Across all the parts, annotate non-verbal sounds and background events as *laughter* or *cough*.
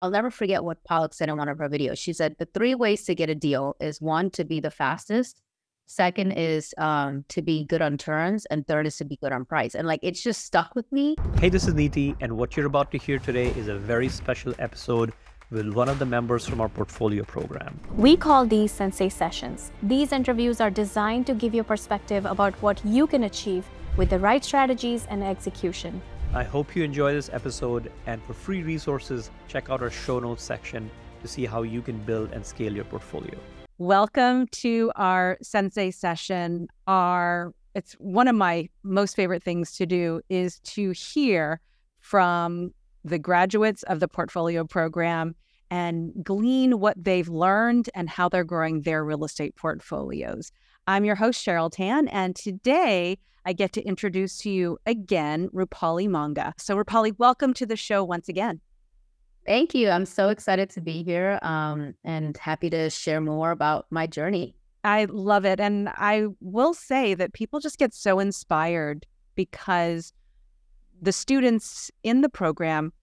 I'll never forget what Palak said in one of her videos. She said the three ways to get a deal is one to be the fastest, second is um, to be good on terms, and third is to be good on price. And like it's just stuck with me. Hey, this is Niti, and what you're about to hear today is a very special episode with one of the members from our portfolio program. We call these Sensei Sessions. These interviews are designed to give you perspective about what you can achieve with the right strategies and execution. I hope you enjoy this episode, and for free resources, check out our show notes section to see how you can build and scale your portfolio. Welcome to our Sensei session. Our it's one of my most favorite things to do is to hear from the graduates of the portfolio program and glean what they've learned and how they're growing their real estate portfolios. I'm your host, Cheryl Tan, and today I get to introduce to you again Rupali Monga. So, Rupali, welcome to the show once again. Thank you. I'm so excited to be here um, and happy to share more about my journey. I love it. And I will say that people just get so inspired because the students in the program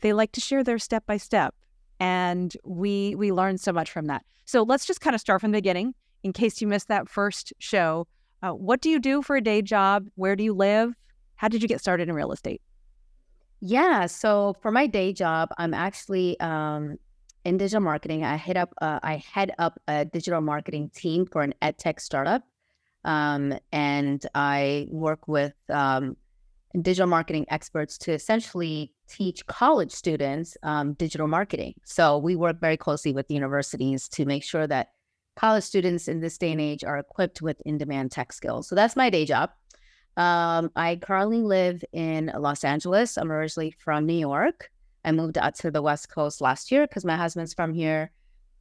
they like to share their step by step and we we learn so much from that so let's just kind of start from the beginning in case you missed that first show uh, what do you do for a day job? Where do you live? How did you get started in real estate? Yeah so for my day job i'm actually um, in digital marketing. I head up uh, i head up a digital marketing team for an ed tech startup um, and i work with um, digital marketing experts to essentially teach college students um, digital marketing. So we work very closely with universities to make sure that college students in this day and age are equipped with in-demand tech skills. So that's my day job. Um, I currently live in Los Angeles. I'm originally from New York. I moved out to the West Coast last year because my husband's from here.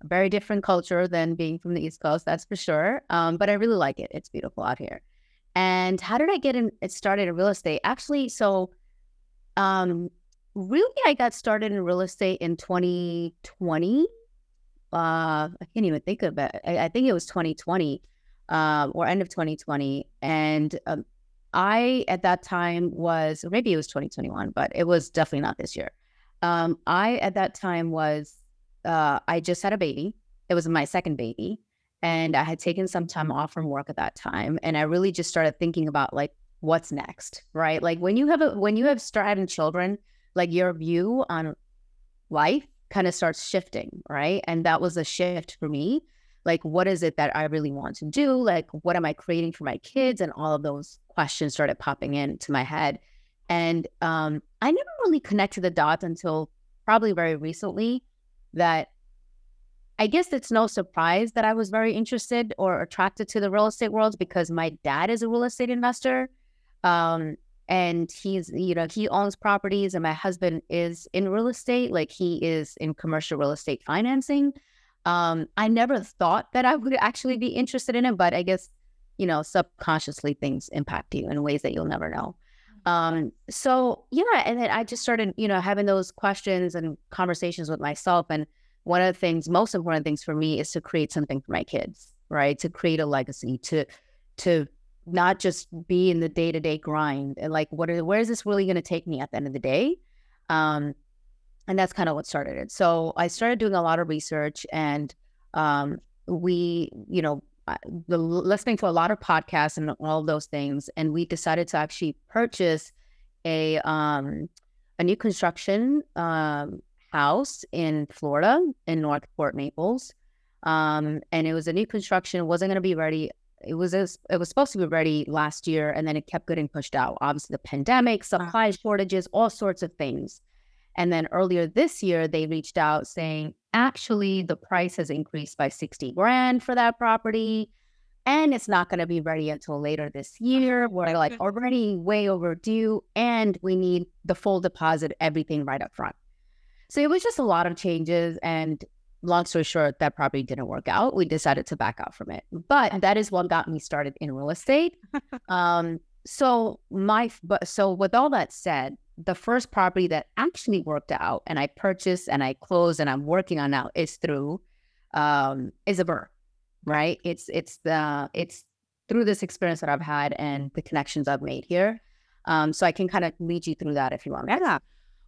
A very different culture than being from the East Coast, that's for sure. Um, but I really like it. It's beautiful out here. And how did I get in, it started in real estate? Actually, so um, really, I got started in real estate in 2020. Uh, I can't even think of it. I, I think it was 2020 um, or end of 2020. And um, I, at that time, was, maybe it was 2021, but it was definitely not this year. Um, I, at that time, was, uh, I just had a baby. It was my second baby and I had taken some time off from work at that time. And I really just started thinking about like what's next, right? Like when you have a when you have start having children, like your view on life kind of starts shifting, right? And that was a shift for me. Like, what is it that I really want to do? Like, what am I creating for my kids? And all of those questions started popping into my head. And um, I never really connected the dots until probably very recently that I guess it's no surprise that I was very interested or attracted to the real estate world because my dad is a real estate investor. Um, and he's, you know, he owns properties and my husband is in real estate, like he is in commercial real estate financing. Um, I never thought that I would actually be interested in it, but I guess, you know, subconsciously things impact you in ways that you'll never know. Um, so yeah, and then I just started, you know, having those questions and conversations with myself and one of the things, most important things for me is to create something for my kids, right? To create a legacy, to to not just be in the day to day grind and like what are, where is this really going to take me at the end of the day? Um, and that's kind of what started it. So I started doing a lot of research, and um, we, you know, the, listening to a lot of podcasts and all those things, and we decided to actually purchase a um, a new construction um, house in Florida in North Port Naples. Um, and it was a new construction. Wasn't going to be ready. It was a, it was supposed to be ready last year, and then it kept getting pushed out. Obviously, the pandemic, uh-huh. supply shortages, all sorts of things. And then earlier this year, they reached out saying, actually, the price has increased by 60 grand for that property. And it's not going to be ready until later this year. *laughs* We're like already way overdue. And we need the full deposit, everything right up front. So it was just a lot of changes. And long story short, that probably didn't work out. We decided to back out from it. But that is what got me started in real estate. *laughs* um, so my but so with all that said, the first property that actually worked out and I purchased and I closed and I'm working on now is through um is a BRRRR, right? It's it's the it's through this experience that I've had and the connections I've made here. Um, so I can kind of lead you through that if you want. Yeah.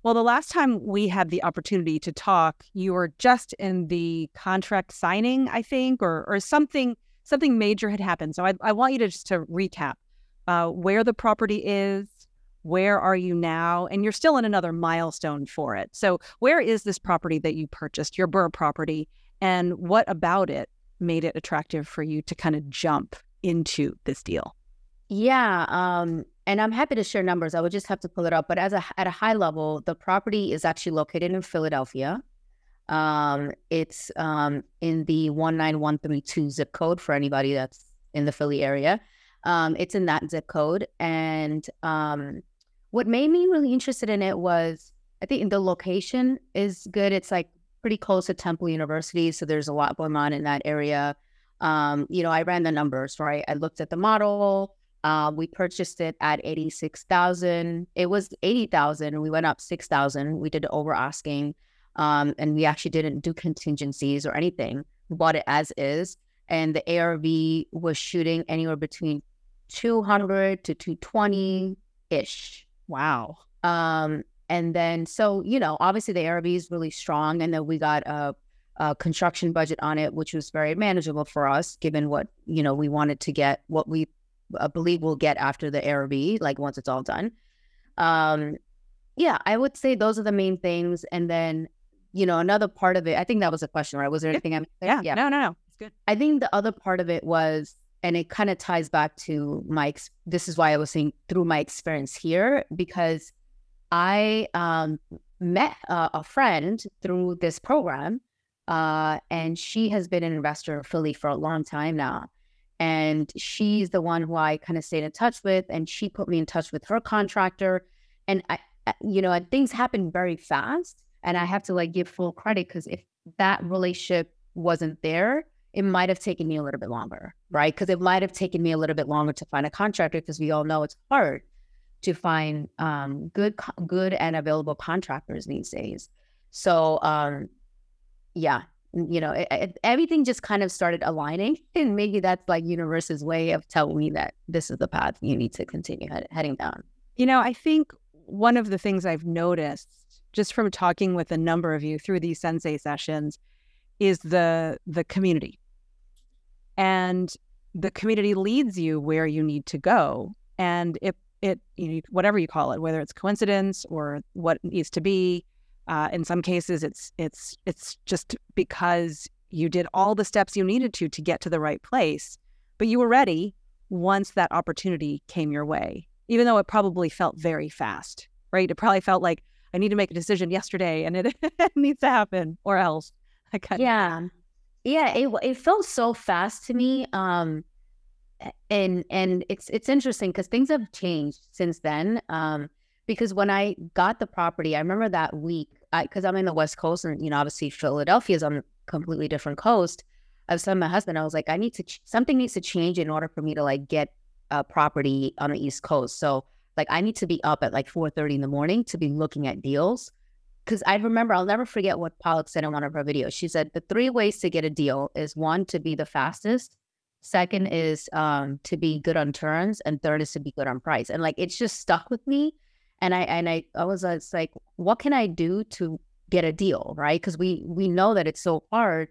Well, the last time we had the opportunity to talk, you were just in the contract signing, I think, or or something something major had happened. So I, I want you to just to recap uh, where the property is, where are you now, and you're still in another milestone for it. So where is this property that you purchased, your BRRRR property, and what about it made it attractive for you to kind of jump into this deal? Yeah, um, and I'm happy to share numbers. I would just have to pull it up. But as a at a high level, the property is actually located in Philadelphia. Um, it's um, in the one nine one three two zip code for anybody that's in the Philly area. Um, it's in that zip code, and um, what made me really interested in it was I think the location is good. It's like pretty close to Temple University, so there's a lot going on in that area. Um, you know, I ran the numbers, right? I looked at the model. Uh, we purchased it at 86,000. It was 80,000. We went up 6,000. We did over asking. Um, and we actually didn't do contingencies or anything. We bought it as is. And the ARV was shooting anywhere between 200 to 220 ish. Wow. Um, and then, so, you know, obviously the ARV is really strong. And then we got a, a construction budget on it, which was very manageable for us, given what, you know, we wanted to get, what we I believe we'll get after the ARV, like once it's all done. Um, yeah, I would say those are the main things. And then, you know, another part of it, I think that was a question, right? Was there anything I'm yeah, yeah, no, no, no. It's good. I think the other part of it was, and it kind of ties back to my, this is why I was saying through my experience here, because I um, met uh, a friend through this program, uh, and she has been an investor in Philly for a long time now. And she's the one who I kind of stayed in touch with, and she put me in touch with her contractor. And I, you know, things happen very fast, and I have to like give full credit because if that relationship wasn't there, it might have taken me a little bit longer, right? Because it might have taken me a little bit longer to find a contractor because we all know it's hard to find um, good, good and available contractors these days. So, um, yeah, you know, it, it, everything just kind of started aligning. *laughs* And maybe that's like universe's way of telling me that this is the path you need to continue head, heading down. You know, I think one of the things I've noticed just from talking with a number of you through these sensei sessions is the the community. And the community leads you where you need to go. And it it you know, whatever you call it, whether it's coincidence or what needs to be, uh, in some cases, it's it's it's just because you did all the steps you needed to to get to the right place, but you were ready once that opportunity came your way. Even though it probably felt very fast, right? It probably felt like I need to make a decision yesterday, and it, *laughs* needs to happen, or else. *laughs* Yeah, yeah. It it felt so fast to me. Um, and and it's it's interesting because things have changed since then. Um, because when I got the property, I remember that week, because I'm in the West Coast and, you know, obviously Philadelphia is on a completely different coast. I was telling my husband, I was like, I need to, ch- something needs to change in order for me to like get a property on the East Coast. So, like, I need to be up at like 4.30 in the morning to be looking at deals. Because I remember, I'll never forget what Palak said in one of her videos. She said, the three ways to get a deal is one, to be the fastest. Second is um, to be good on terms, And third is to be good on price. And like, it's just stuck with me and I and I, I was uh, like, what can I do to get a deal, right? Because we we know that it's so hard,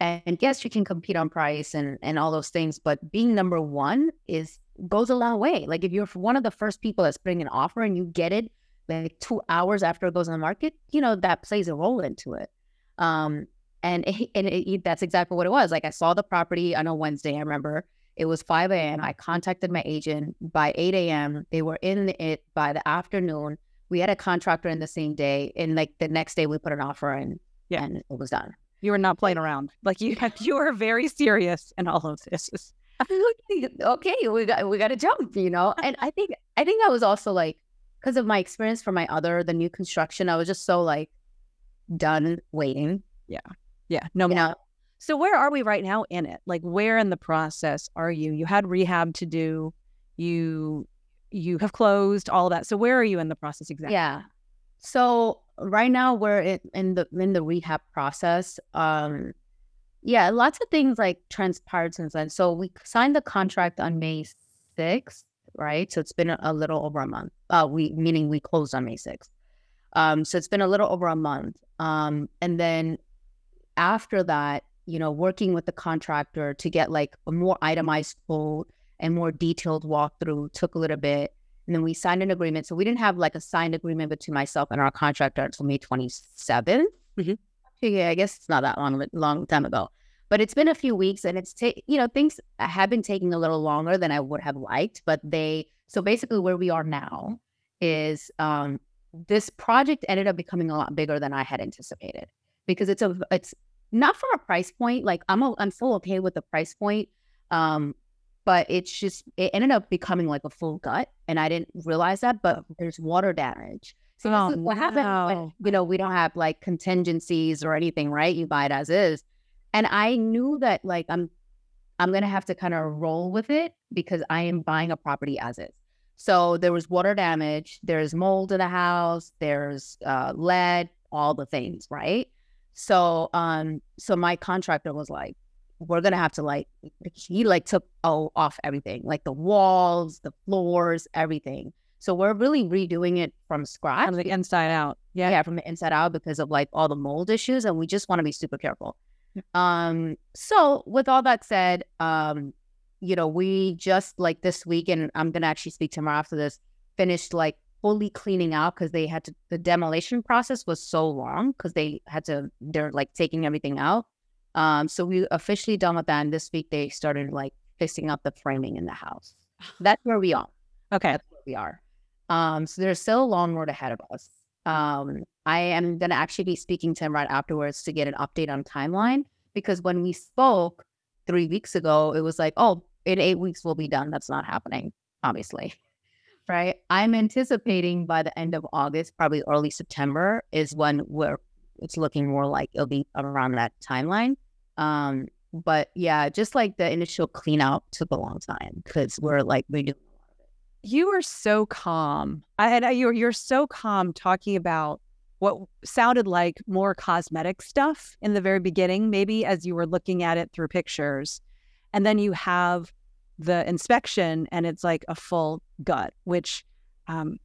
and, and yes, you can compete on price and and all those things, but being number one is goes a long way. Like if you're one of the first people that's putting an offer and you get it like two hours after it goes on the market, you know that plays a role into it. Um, and it, *laughs* and it, that's exactly what it was. Like I saw the property on a Wednesday. I remember it was 5 a.m. I contacted my agent by 8 a.m. They were in it by the afternoon. We had a contractor in the same day. And like the next day, we put an offer in yeah. and it was done. You were not playing around. Like you, you were very serious in all of this. *laughs* okay, we got we got to jump, you know. And I think I think I was also like because of my experience for my other the new construction, I was just so like done waiting. Yeah, yeah. No, you know, so where are we right now in it? Like where in the process are you? You had rehab to do. You you have closed all that. So where are you in the process exactly? Yeah. So right now we're in, the in the rehab process. Um yeah, lots of things like transpired since then. So we signed the contract on May 6th, right? So it's been a little over a month. Uh we meaning we closed on May 6th. Um, so it's been a little over a month. Um, and then after that, you know, working with the contractor to get like a more itemized quote and more detailed walkthrough took a little bit. And then we signed an agreement. So we didn't have like a signed agreement between myself and our contractor until May 27th. Mhm. Yeah, I guess it's not that long, long time ago. But it's been a few weeks and it's, ta- you know, things have been taking a little longer than I would have liked. But they, so basically where we are now is um, this project ended up becoming a lot bigger than I had anticipated because it's a, it's not from a price point. Like I'm, a, I'm still okay with the price point. Um, but it's just it ended up becoming like a full gut and i didn't realize that but there's water damage so Oh, this is what happened when, you know we don't have like contingencies or anything right you buy it as is and i knew that like i'm i'm gonna have to kind of roll with it because i am buying a property as is so there was water damage there's mold in the house there's uh, lead all the things right so um so my contractor was like we're gonna have to like he like took oh, off everything like the walls the floors everything so we're really redoing it from scratch From the inside out. Yeah. yeah from the inside out because of like all the mold issues and we just want to be super careful um so with all that said um you know we just like this week and i'm gonna actually speak tomorrow after this finished like fully cleaning out because they had to the demolition process was so long because they had to they're like taking everything out um so we officially done with that and this week they started like fixing up the framing in the house *sighs* that's where we are Okay. that's where we are. Um, so there's still a long road ahead of us. Um, I am going to actually be speaking to him right afterwards to get an update on timeline because when we spoke three weeks ago, it was like, oh, in eight weeks we'll be done. That's not happening, obviously. Right. I'm anticipating by the end of August, probably early September, is when we're it's looking more like it'll be around that timeline. Um, but yeah, just like the initial clean out took a long time because we're like redoing You are so calm. I and you're you're so calm talking about what sounded like more cosmetic stuff in the very beginning, maybe as you were looking at it through pictures. And then you have the inspection and it's like a full gut, which um,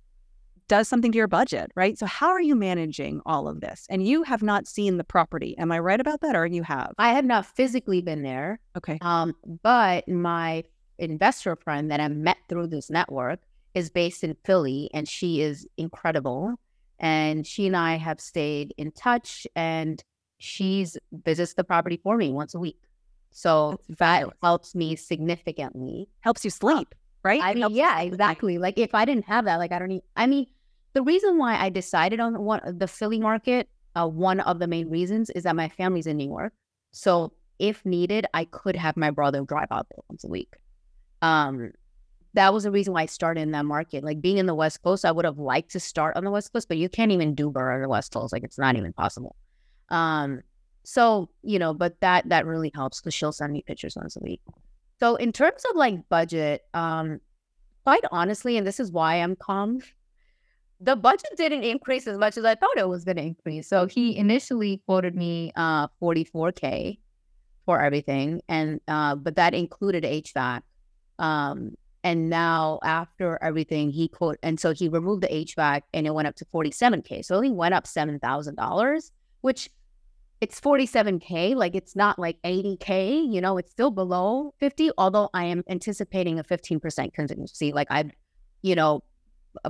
does something to your budget, right? So how are you managing all of this? And you have not seen the property. Am I right about that? Or you have? I have not physically been there, Okay. um, but my investor friend that I met through this network is based in Philly, and she is incredible. And she and I have stayed in touch, and she's visits the property for me once a week. So that helps me significantly. Helps you sleep, right? I mean, yeah, exactly. Like if I didn't have that, like I don't need. I mean, the reason why I decided on one the Philly market, uh, one of the main reasons is that my family's in New York. So if needed, I could have my brother drive out there once a week. Um, that was the reason why I started in that market. Like being in the West Coast, I would have liked to start on the West Coast, but you can't even do BRRRR on the West Coast. Like it's not even possible. Um, so you know, but that that really helps because she'll send me pictures once a week. So in terms of like budget, um, quite honestly, and this is why I'm calm, the budget didn't increase as much as I thought it was going to increase. So he initially quoted me uh 44k for everything, and uh, but that included HVAC. Um, and now after everything, he quote, and so he removed the HVAC, and it went up to 47k. So it only went up seven thousand dollars, which it's 47k like it's not like 80k you know it's still below 50 although i am anticipating a 15% contingency like i you know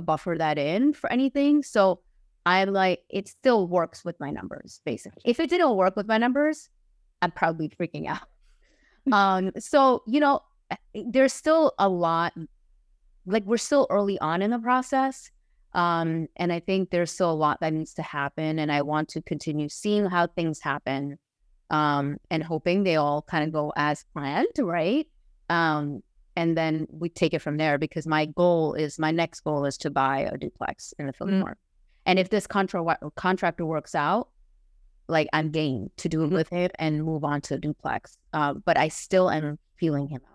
buffer that in for anything so i'm like it still works with my numbers basically. If it didn't work with my numbers i'd probably be freaking out. *laughs* Um so you know there's still a lot like we're still early on in the process um, and I think there's still a lot that needs to happen. And I want to continue seeing how things happen um, and hoping they all kind of go as planned, right? Um, and then we take it from there because my goal is my next goal is to buy a duplex in the Philly Mm. market. And if this contra- contractor works out, like I'm game to do it Mhm. with him and move on to a duplex. Uh, but I still am feeling him out.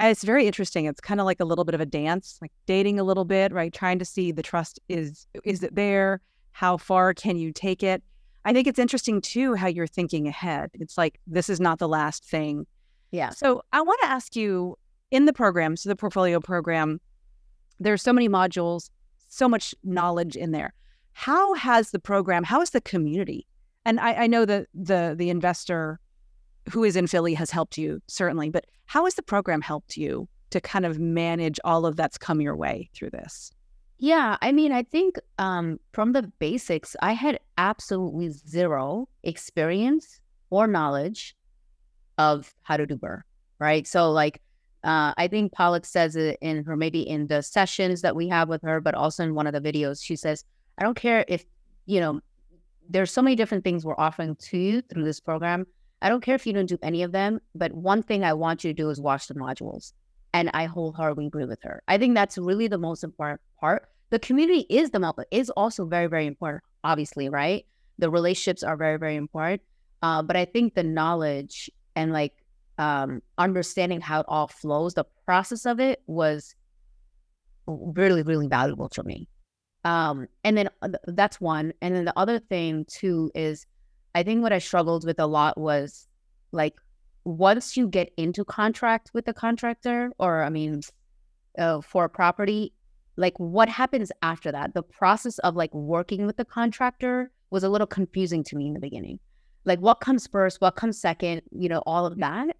It's very interesting. It's kind of like a little bit of a dance, like dating a little bit, right? Trying to see the trust is is it there? How far can you take it? I think it's interesting too how you're thinking ahead. It's like this is not the last thing. Yeah. So I want to ask you in the program, so the portfolio program, there's so many modules, so much knowledge in there. how has the program, how is the community? And I, I know that the the investor who is in Philly has helped you certainly, but how has the program helped you to kind of manage all of that's come your way through this? Yeah, I mean, I think um, from the basics, I had absolutely zero experience or knowledge of how to do BRRRR, right? So, like, uh, I think Palak says it in her, maybe in the sessions that we have with her, but also in one of the videos, she says, I don't care if, you know, there's so many different things we're offering to you through this program. I don't care if you don't do any of them, but one thing I want you to do is watch the modules. And I wholeheartedly agree with her. I think that's really the most important part. The community is the is also very, very important, obviously, right? The relationships are very, very important. Uh, but I think the knowledge and like um, understanding how it all flows, the process of it was really, really valuable to me. Um, and then uh, that's one. And then the other thing too is I think what I struggled with a lot was like once you get into contract with the contractor, or I mean, uh, for a property, like what happens after that? The process of like working with the contractor was a little confusing to me in the beginning. Like what comes first, what comes second, you know, all of that.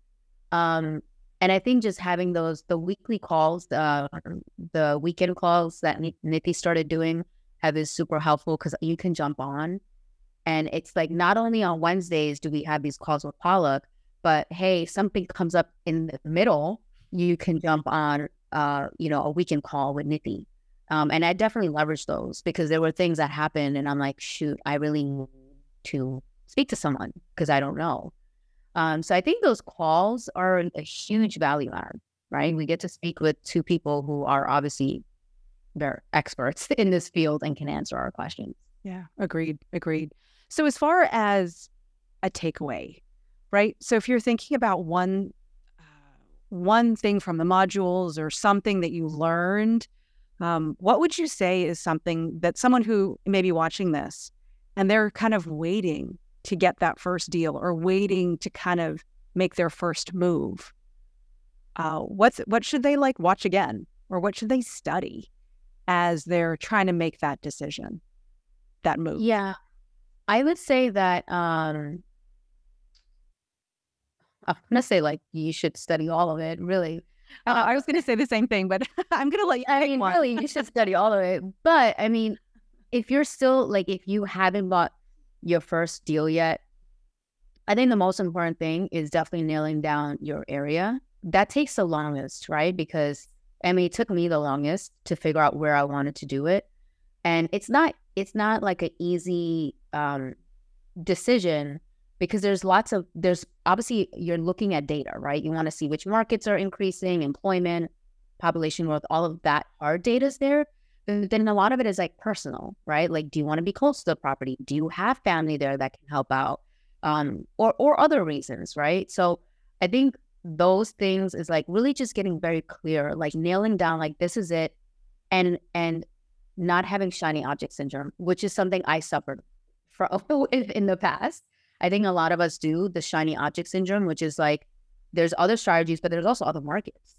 Um, and I think just having those the weekly calls, the the weekend calls that Niti started doing have been super helpful because you can jump on, and it's like not only on Wednesdays do we have these calls with Palak, but hey, something comes up in the middle, you can jump on, uh, you know, a weekend call with Niti. Um, and I definitely leverage those because there were things that happened, and I'm like, shoot, I really need to speak to someone because I don't know. Um, so I think those calls are a huge value add, right? We get to speak with two people who are obviously they're experts *laughs* in this field and can answer our questions. Yeah, agreed, agreed. So as far as a takeaway, right? So if you're thinking about one uh, one thing from the modules or something that you learned, um, what would you say is something that someone who may be watching this and they're kind of waiting to get that first deal or waiting to kind of make their first move. Uh, what's what should they like watch again or what should they study as they're trying to make that decision, that move? Yeah, I would say that um, I'm gonna say like you should study all of it. Really, uh, I was gonna say the same thing, but *laughs* I'm gonna let you. I mean, really, you should study all of it. But I mean, if you're still like, if you haven't bought your first deal yet, I think the most important thing is definitely nailing down your area. That takes the longest, right? Because I mean, it took me the longest to figure out where I wanted to do it, and it's not it's not like an easy um, decision because there's lots of there's obviously you're looking at data, right? You want to see which markets are increasing, employment, population growth, all of that hard data is there then a lot of it is like personal, right? Like, do you want to be close to the property? Do you have family there that can help out? Um, or or other reasons, right? So I think those things is like really just getting very clear, like nailing down like this is it, and and not having shiny object syndrome, which is something I suffered from *laughs* in the past. I think a lot of us do the shiny object syndrome, which is like there's other strategies, but there's also other markets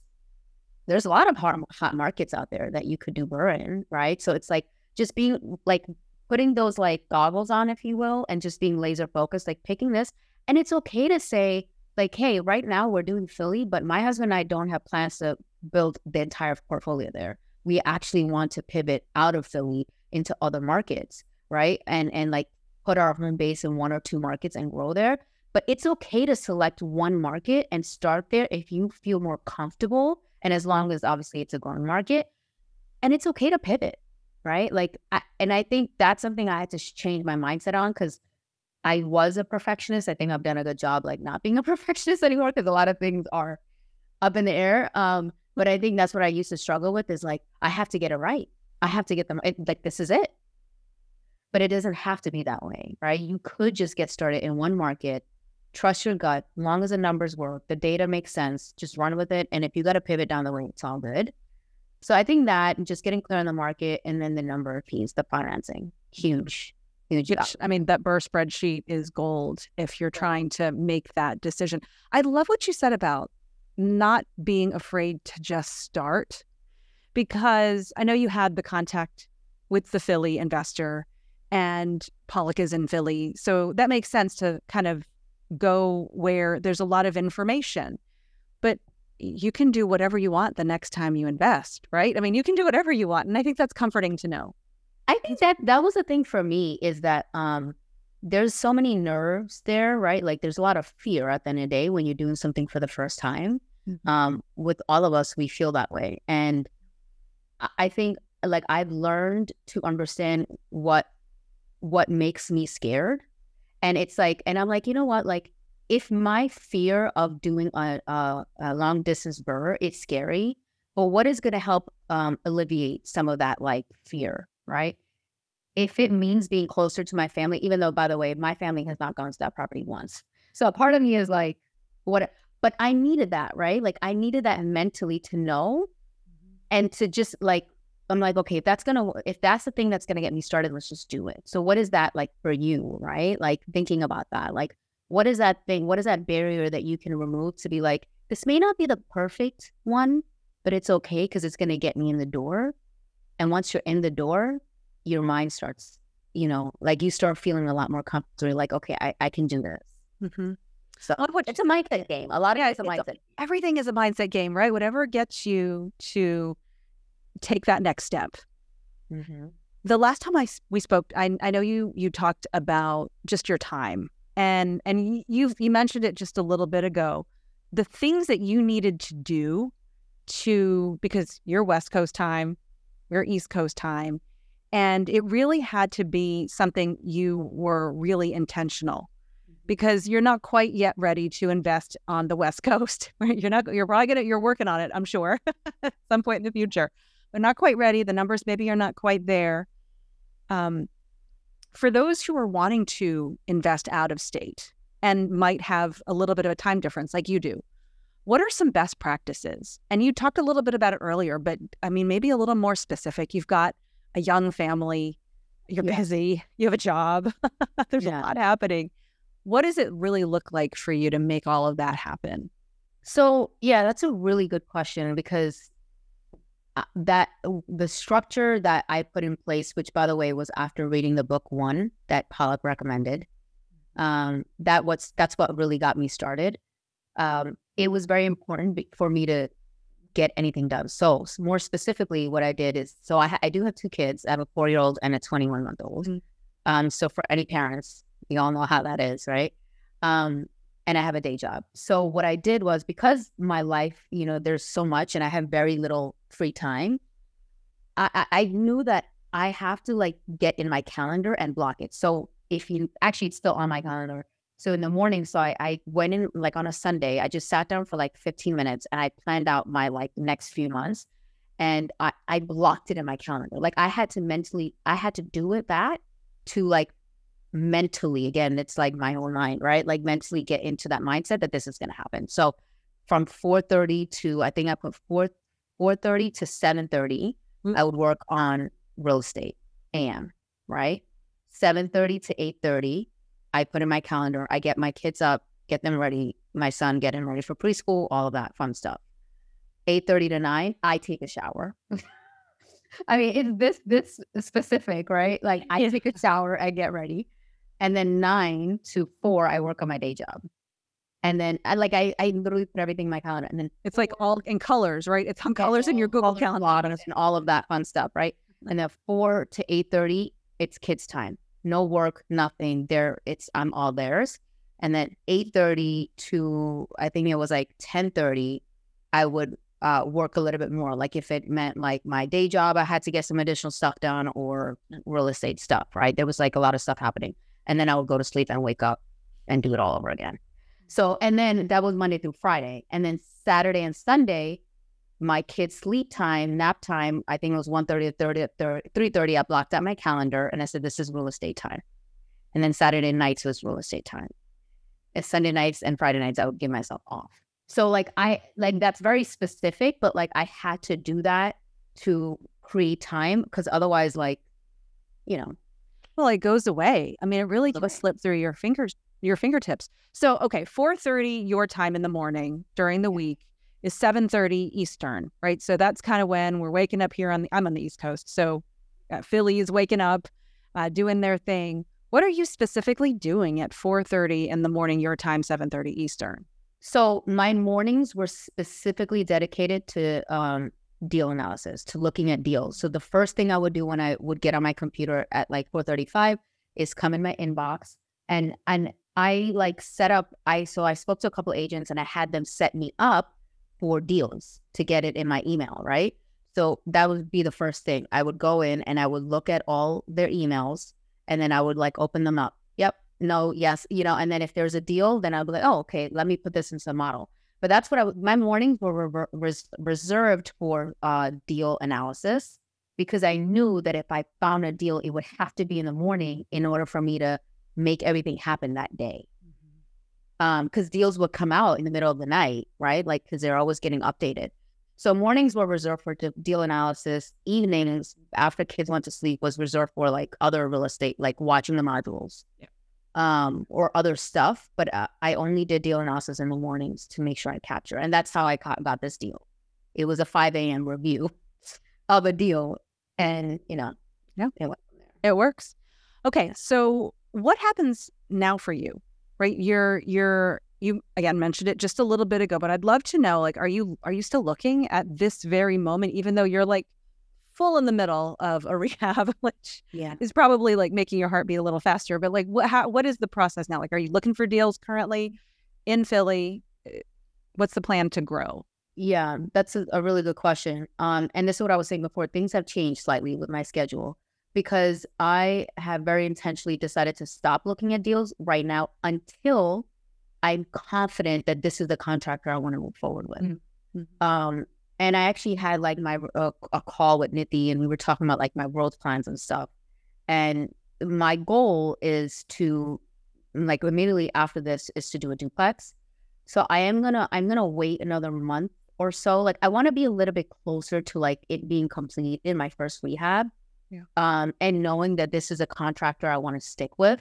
there's a lot of hot, markets out there that you could do BRRRR in, right? So it's like just being like putting those like goggles on, if you will, and just being laser focused, like picking this. And it's okay to say, like, hey, right now we're doing Philly, but my husband and I don't have plans to build the entire portfolio there. We actually want to pivot out of Philly into other markets, right? And and like put our home base in one or two markets and grow there. But it's okay to select one market and start there if you feel more comfortable and as long as obviously it's a growing market, and it's okay to pivot, right? Like, I, and I think that's something I had to change my mindset on because I was a perfectionist. I think I've done a good job, like not being a *laughs* perfectionist anymore because a lot of things are up in the air. Um, but I think that's what I used to struggle with is like, I have to get it right. I have to get them it, like, this is it. But it doesn't have to be that way, right? You could just get started in one market trust your gut. As long as the numbers work, the data makes sense, just run with it. And if you got to pivot down the way, it's all good. So I think that just getting clear on the market and then the number of fees, the financing, huge, huge. Which, I mean, that BRRRR spreadsheet is gold if you're trying to make that decision. I love what you said about not being afraid to just start because I know you had the contact with the Philly investor and Palak is in Philly. So that makes sense to kind of go where there's a lot of information. But you can do whatever you want the next time you invest, right? I mean, you can do whatever you want. And I think that's comforting to know. I think that that was the thing for me is that um there's so many nerves there, right? Like there's a lot of fear at the end of the day when you're doing something for the first time. Mm-hmm. Um, with all of us, we feel that way. And I- I think like I've learned to understand what what makes me scared. And it's like, and I'm like, you know what? Like if my fear of doing a, a, a long distance BRRRR is scary, but what is going to help um, alleviate some of that like fear, right? If it means being closer to my family, even though, by the way, my family has not gone to that property once. So a part of me is like, what? But I needed that, right? Like I needed that mentally to know and to just like, I'm like, okay, if that's gonna, if that's the thing that's gonna get me started, let's just do it. So what is that like for you, right? Like thinking about that, like what is that thing? What is that barrier that you can remove to be like, this may not be the perfect one, but it's okay because it's going to get me in the door. And once you're in the door, your mind starts, you know, like you start feeling a lot more comfortable. Like, okay, I, I can do this. Mm-hmm. So what- it's a mindset game. A lot of Yeah, it's a it's a- mindset. Everything is a mindset game, right? Whatever gets you to take that next step. Mm-hmm. the last time I we spoke, I, I know you you talked about just your time, and and you've you mentioned it just a little bit ago. The things that you needed to do to because you're West Coast time, we're East Coast time, and it really had to be something you were really intentional because you're not quite yet ready to invest on the West *laughs* Coast. You're not. You're probably gonna. You're working on it. I'm sure at *laughs* some point in the future but not quite ready. The numbers maybe are not quite there. Um, for those who are wanting to invest out of state and might have a little bit of a time difference, like you do, what are some best practices? And you talked a little bit about it earlier, but I mean, maybe a little more specific. You've got a young family, you're Yeah. busy, you have a job, *laughs* there's Yeah. a lot happening. What does it really look like for you to make all of that happen? So yeah, that's a really good question because that the structure that I put in place, which by the way was after reading the book one that Palak recommended, um, that what's that's what really got me started. Um, it was very important for me to get anything done. So more specifically, what I did is so I, I do have two kids. I have a four year old and a twenty one month old. Mhm. Um, so for any parents, we all know how that is, right? Um, and I have a day job. So what I did was because my life, you know, there's so much and I have very little free time. I, I, I knew that I have to like get in my calendar and block it. So if you actually it's still on my calendar. So in the morning, so I, I went in like on a Sunday, I just sat down for like 15 minutes and I planned out my like next few months and I, I blocked it in my calendar. Like I had to mentally, I had to do it that to like mentally again it's like my own mind right? Like mentally get into that mindset that this is going to happen. So from 4.30 to i think i put 4 4.30 to 7.30 Mm. i would work on real estate am right? 7.30 to 8.30 i put in my calendar i get my kids up get them ready my son get him ready for preschool all of that fun stuff. 8.30 to 9 i take a shower. *laughs* I mean it's this this specific right? Like i take a shower i get ready and then nine to four, I work on my day job. And then I like I, I literally put everything in my calendar and then It's like all in colors, right? It's on colors in your Google calendar and all of that fun stuff, right? And then four to eight thirty, it's kids' time. No work, nothing. There it's I'm all theirs. And then eight thirty to I think it was like ten thirty, I would uh, work a little bit more. Like if it meant like my day job, I had to get some additional stuff done or real estate stuff, right? There was like a lot of stuff happening. And then I would go to sleep and wake up and do it all over again. Mm-hmm. So, and then that was Monday through Friday. And then Saturday and Sunday, my kids' sleep time, nap time, I think it was 1.30 to 30, 3.30, I blocked out my calendar and I said, this is real estate time. And then Saturday nights was real estate time. And Sunday nights and Friday nights, I would give myself off. So like I, like that's very specific, but like I had to do that to create time because otherwise like, you know, Well, it goes away. I mean, it really Goes does away. slip through your fingers, your fingertips. So, okay, 4:30 your time in the morning during the week is 7:30 Eastern, right? So that's kind of when we're waking up here on the I'm on the East Coast. So uh, Philly is waking up. uh, doing their thing. What are you specifically doing at 4:30 in the morning your time, 7:30 Eastern? So my mornings were specifically dedicated to um, deal analysis, to looking at deals. So the first thing I would do when I would get on my computer at like 4:35 is come in my inbox and and I like set up I so I spoke to a couple agents and I had them set me up for deals to get it in my email, right? So that would be the first thing. I would go in and I would look at all their emails and then I would like open them up. Yep, no, yes, you know, and then if there's a deal, then I'd be like, oh, okay, let me put this into the model. But that's what I, my mornings were res- reserved for uh, deal analysis because I knew that if I found a deal, it would have to be in the morning in order for me to make everything happen that day. Mm-hmm. Um, because deals would come out in the middle of the night, right? Like, because they're always getting updated. So mornings were reserved for deal analysis. Evenings after kids went to sleep was reserved for like other real estate, like watching the modules. Yeah um, or other stuff. But uh, I only did deal analysis in the mornings to make sure I capture. And that's how I got this deal. It was a 5 a.m. review *laughs* of a deal. And, you know, yeah, it, it works. Okay. So what happens now for you? Right? You're, you're, you again mentioned it just a little bit ago, but I'd love to know like, are you, are you still looking at this very moment, even though you're like full in the middle of a *laughs* rehab, which yeah. is probably like making your heart beat a little faster. But like, what how, what is the process now? Like, are you looking for deals currently in Philly? Eh, what's the plan to grow? Yeah, that's a, a really good question. Um, and this is what I was saying before. Things have changed slightly with my schedule because I have very intentionally decided to stop looking at deals right now until I'm confident that this is the contractor I want to move forward with. Mm-hmm. Um, and I actually had like my uh, a call with Niti, and we were talking about like my world plans and stuff. And my goal is to like immediately after this is to do a duplex. So I am gonna I'm gonna wait another month or so. Like I want to be a little bit closer to like it being complete in my first rehab. Yeah. Um, and knowing that this is a contractor I want to stick with,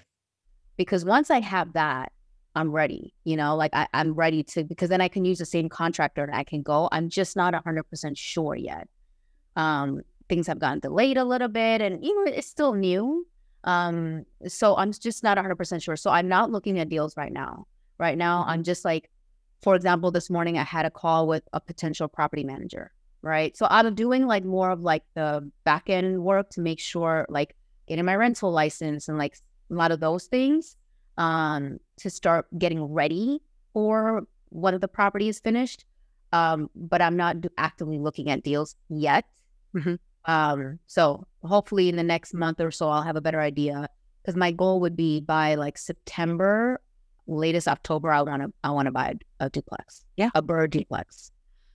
because once I have that, I'm ready, you know, like I, I'm ready to, because then I can use the same contractor and I can go. I'm just not 100% sure yet. Um, things have gotten delayed a little bit and even it's still new. Um, so I'm just not 100% sure. So I'm not looking at deals right now. Right now, I'm just like, for example, this morning I had a call with a potential property manager, right? So I'm doing like more of like the back end work to make sure like getting my rental license and like a lot of those things um, to start getting ready for when the property is finished. Um, but I'm not actively looking at deals yet. Mm-hmm. Um, so hopefully in the next month or so, I'll have a better idea. Because my goal would be by like September, latest October, I want to I want to buy a, a, duplex. Yeah, a BRRRR duplex.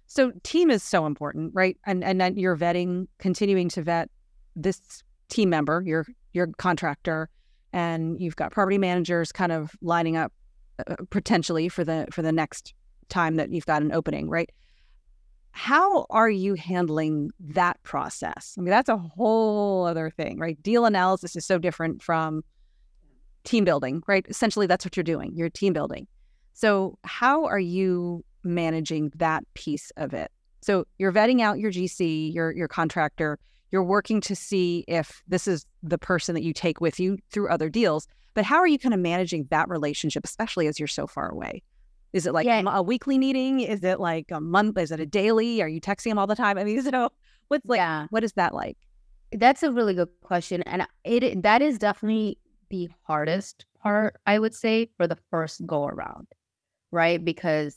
So team is so important, right? And and then you're vetting, continuing to vet this team member, your your contractor, and you've got property managers kind of lining up uh, potentially for the for the next time that you've got an opening, right? How are you handling that process? I mean, that's a whole other thing, right? Deal analysis is so different from team building, right? Essentially, that's what you're doing. You're team building. So, how are you managing that piece of it? So, you're vetting out your GC, your your contractor you're working to see if this is the person that you take with you through other deals. But how are you kind of managing that relationship, especially as you're so far away? Is it like yeah. a weekly meeting? Is it like a month? Is it a daily? Are you texting them all the time? I mean, *laughs* so what's like, yeah. what is that like? That's a really good question. And it that is definitely the hardest part, I would say, for the first go around, right? Because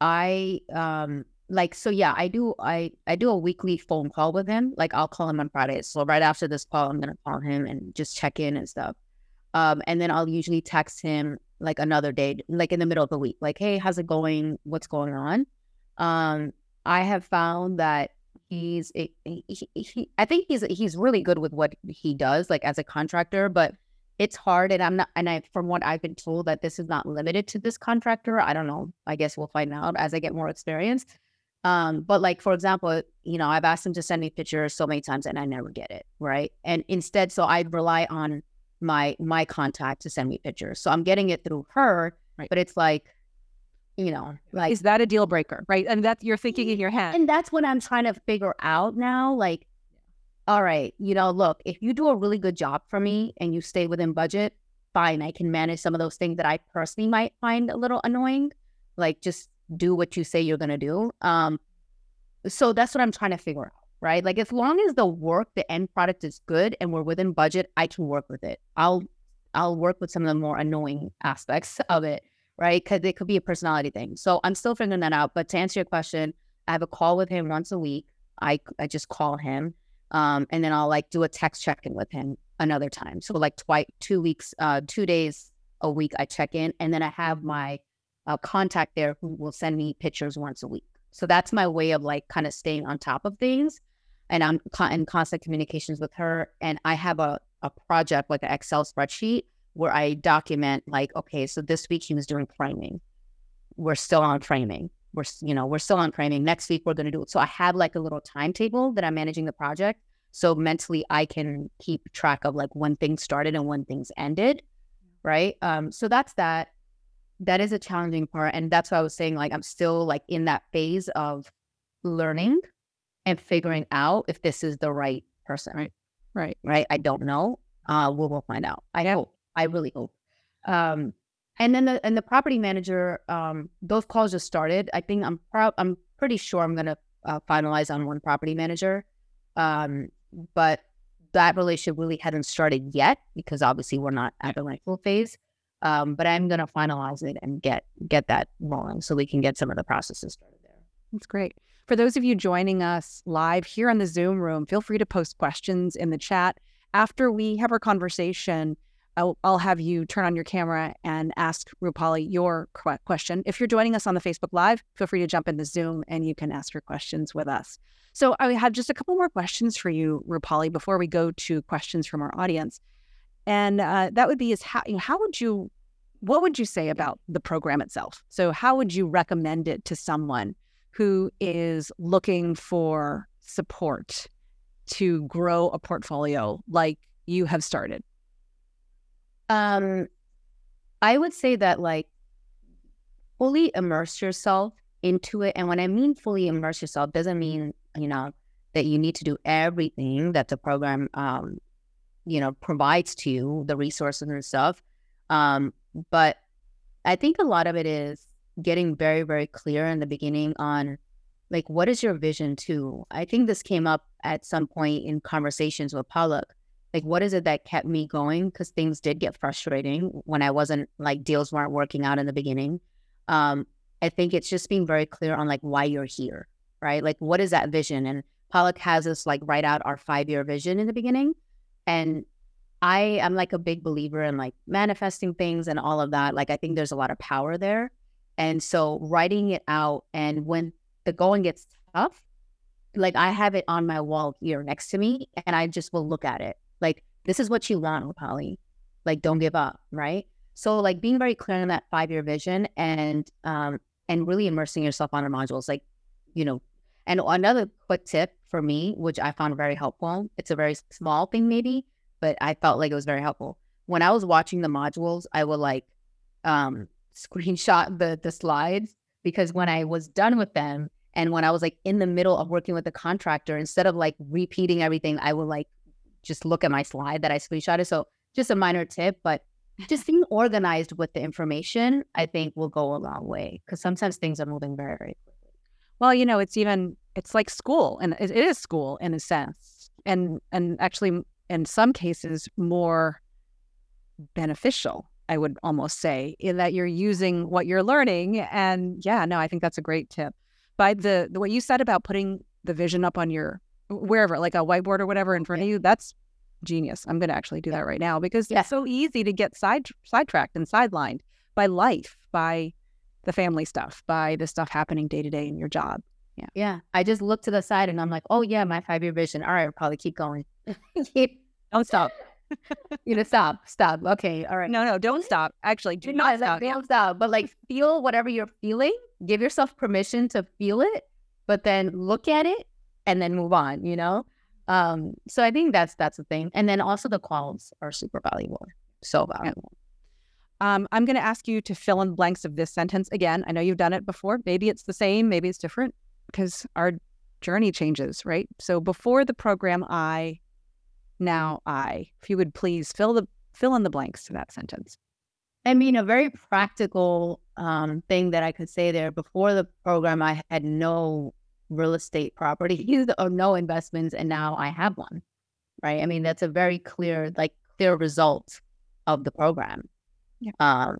I um like so yeah i do i i do a weekly phone call with him like i'll call him on fridays so right after this call i'm gonna call him and just check in and stuff. Um and then i'll usually text him like another day like in the middle of the week like hey how's it going? What's going on? Um i have found that he's he, he, he i think he's he's really good with what he does like as a contractor but it's hard and i'm not and i from what i've been told that this is not limited to this contractor. I don't know. I guess we'll find out as i get more experience um, but like for example, you know, I've asked him to send me pictures so many times and I never get it, right? And instead, so I rely on my my contact to send me pictures. So I'm getting it through her, right. but it's like, you know, like is that a deal breaker, right? And that you're thinking in your head. And that's what I'm trying to figure out now. Like, all right, you know, look, if you do a really good job for me and you stay within budget, fine, I can manage some of those things that I personally might find a little annoying. Like just do what you say you're gonna do. Um, so that's what I'm trying to figure out, right? Like as long as the work, the end product is good and we're within budget, I can work with it. I'll I'll work with some of the more annoying aspects *laughs* of it, right? Because it could be a personality thing. So I'm still figuring that out. But to answer your question, I have a call with him once a week. I I just call him, um, and then I'll like do a text check in with him another time. So like twice, two weeks, uh, two days a week, I check in, and then I have my uh, contact there who will send me pictures once a week. So that's my way of like kind of staying on top of things. And I'm in constant communications with her. And I have a, a project, like an Excel spreadsheet, where I document, like, okay, so this week he was doing framing. We're still on framing. We're, you know, we're still on framing. Next week we're going to do it. So I have like a little timetable that I'm managing the project. So mentally I can keep track of like when things started and when things ended. Right. Um, so that's that that is a challenging part. And that's why I was saying, like, I'm still like in that phase of learning and figuring out if this is the right person. Right. Right. Right. I don't know. Uh, we will find out. I hope. I really hope. Um, and then the and the property manager, um, those calls just started. I think I'm proud. I'm pretty sure I'm gonna uh, finalize on one property manager. Um, but that relationship really hadn't started yet because obviously we're not at the rental phase. Um, but I'm going to finalize it and get get that rolling so we can get some of the processes started there. That's great. For those of you joining us live here in the Zoom room, feel free to post questions in the chat. After we have our conversation, I'll, I'll have you turn on your camera and ask Rupali your question. If you're joining us on the Facebook Live, feel free to jump in the Zoom and you can ask your questions with us. So I have just a couple more questions for you, Rupali, before we go to questions from our audience. And uh, that would be is how you know, how would you what would you say about the program itself? So how would you recommend it to someone who is looking for support to grow a portfolio like you have started? Um I would say that like fully immerse yourself into it. And when I mean fully immerse yourself, doesn't mean, you know, that you need to do everything that the program um, you know provides to you the resources and stuff um, but i think a lot of it is getting very very clear in the beginning on like what is your vision too? I think this came up at some point in conversations with Palak like what is it that kept me going? Because things did get frustrating when i wasn't like deals weren't working out in the beginning um, i think it's just being very clear on like why you're here right? Like what is that vision? And Palak has us like write out our five year vision in the beginning and I am like a big believer in like manifesting things and all of that. Like I think there's a lot of power there. And so writing it out and when the going gets tough, like I have it on my wall here next to me and I just will look at it. Like this is what you want, Polly. Like don't give up, right? So like being very clear on that five year vision and um and really immersing yourself on the modules. Like, you know, and another quick tip for me, which I found very helpful, it's a very small thing maybe, but I felt like it was very helpful. When I was watching the modules, I would like um, *laughs* screenshot the the slides because when I was done with them and when I was like in the middle of working with the contractor, instead of like repeating everything, I would like just look at my slide that I screenshotted. So just a minor tip, but just being organized with the information, I think will go a long way because sometimes things are moving very, very quickly. Well, you know, it's even it's like school, and it is school in a sense, and and actually in some cases more beneficial. I would almost say in that you're using what you're learning, and yeah, no, I think that's a great tip. by the, the what you said about putting the vision up on your wherever, like a whiteboard or whatever, in front of you, that's genius. I'm going to actually do that right now because yeah. it's so easy to get side sidetracked and sidelined by life, by the family stuff, by the stuff happening day to day in your job. Yeah. Yeah. I just look to the side and I'm like, oh, yeah, my five year vision. All right, I'll probably keep going. *laughs* keep, don't stop. *laughs* you know, stop, stop. Okay. All right. No, no, don't stop. Actually, do not stop. Don't stop. But like, feel whatever you're feeling. Give yourself permission to feel it, but then look at it and then move on, you know? Um, so I think that's that's the thing. And then also the qualms are super valuable. So valuable. Um, I'm going to ask you to fill in blanks of this sentence again. I know you've done it before. Maybe it's the same, maybe it's different because our journey changes, right? So before the program I, now I. If you would please fill the fill in the blanks to that sentence. I mean, a very practical um, thing that I could say there. Before the program, I had no real estate properties *laughs* or no investments, and now I have one. Right? I mean, that's a very clear, like clear result of the program. Yeah. Um.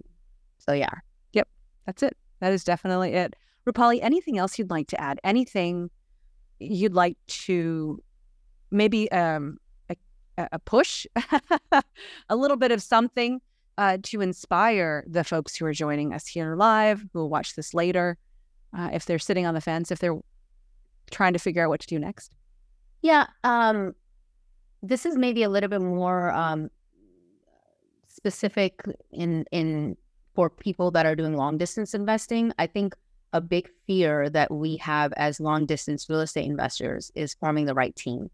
So yeah. Yep. That's it. That is definitely it. Rupali, anything else you'd like to add? Anything you'd like to maybe um, a, a push, *laughs* a little bit of something uh, to inspire the folks who are joining us here live, who will watch this later, uh, if they're sitting on the fence, if they're trying to figure out what to do next? Yeah. Um, this is maybe a little bit more um, specific in in for people that are doing long distance investing. I think a big fear that we have as long distance real estate investors is forming the right team.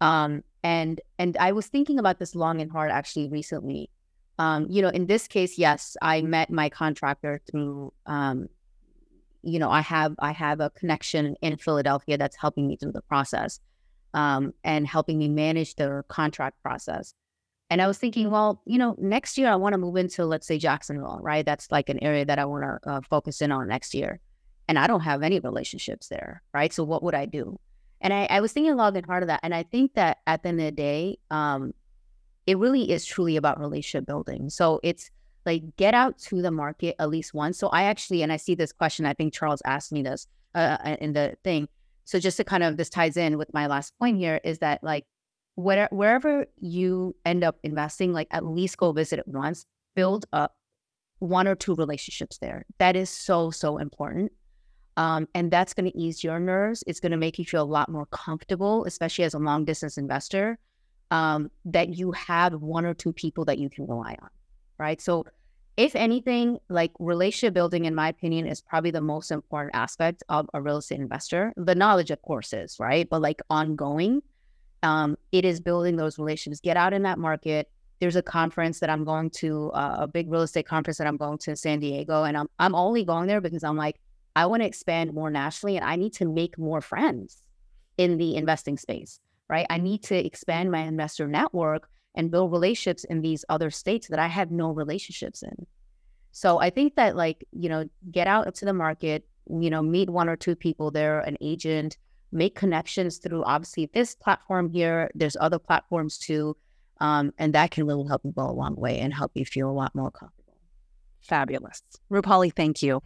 Um, and and I was thinking about this long and hard actually recently. Um, you know, in this case, yes, I met my contractor through um, you know, I have I have a connection in Philadelphia that's helping me through the process um, and helping me manage the contract process. And I was thinking, well, you know, next year I want to move into, let's say, Jacksonville, right? That's like an area that I want to uh, focus in on next year. And I don't have any relationships there, right? So what would I do? And I, I was thinking long and hard of that. And I think that at the end of the day, um, it really is truly about relationship building. So it's like get out to the market at least once. So I actually, and I see this question, I think Charles asked me this uh, uh in the thing. So just to kind of, this ties in with my last point here is that like where, wherever you end up investing, like at least go visit it once, build up one or two relationships there. That is so, so important. Um, and that's going to ease your nerves. It's going to make you feel a lot more comfortable, especially as a long distance investor, um, that you have one or two people that you can rely on. Right. So, if anything, like relationship building, in my opinion, is probably the most important aspect of a real estate investor. The knowledge, of course, is right, but like ongoing um, it is building those relationships. Get out in that market. There's a conference that I'm going to, uh, a big real estate conference that I'm going to in San Diego, and I'm I'm only going there because I'm like I want to expand more nationally, and I need to make more friends in the investing space. Right? I need to expand my investor network and build relationships in these other states that I have no relationships in. So I think that like you know, get out into the market. You know, meet one or two people there, an agent make connections through obviously this platform here. There's other platforms too. Um, and that can really help you go a long way and help you feel a lot more comfortable. Fabulous. Rupali, thank you.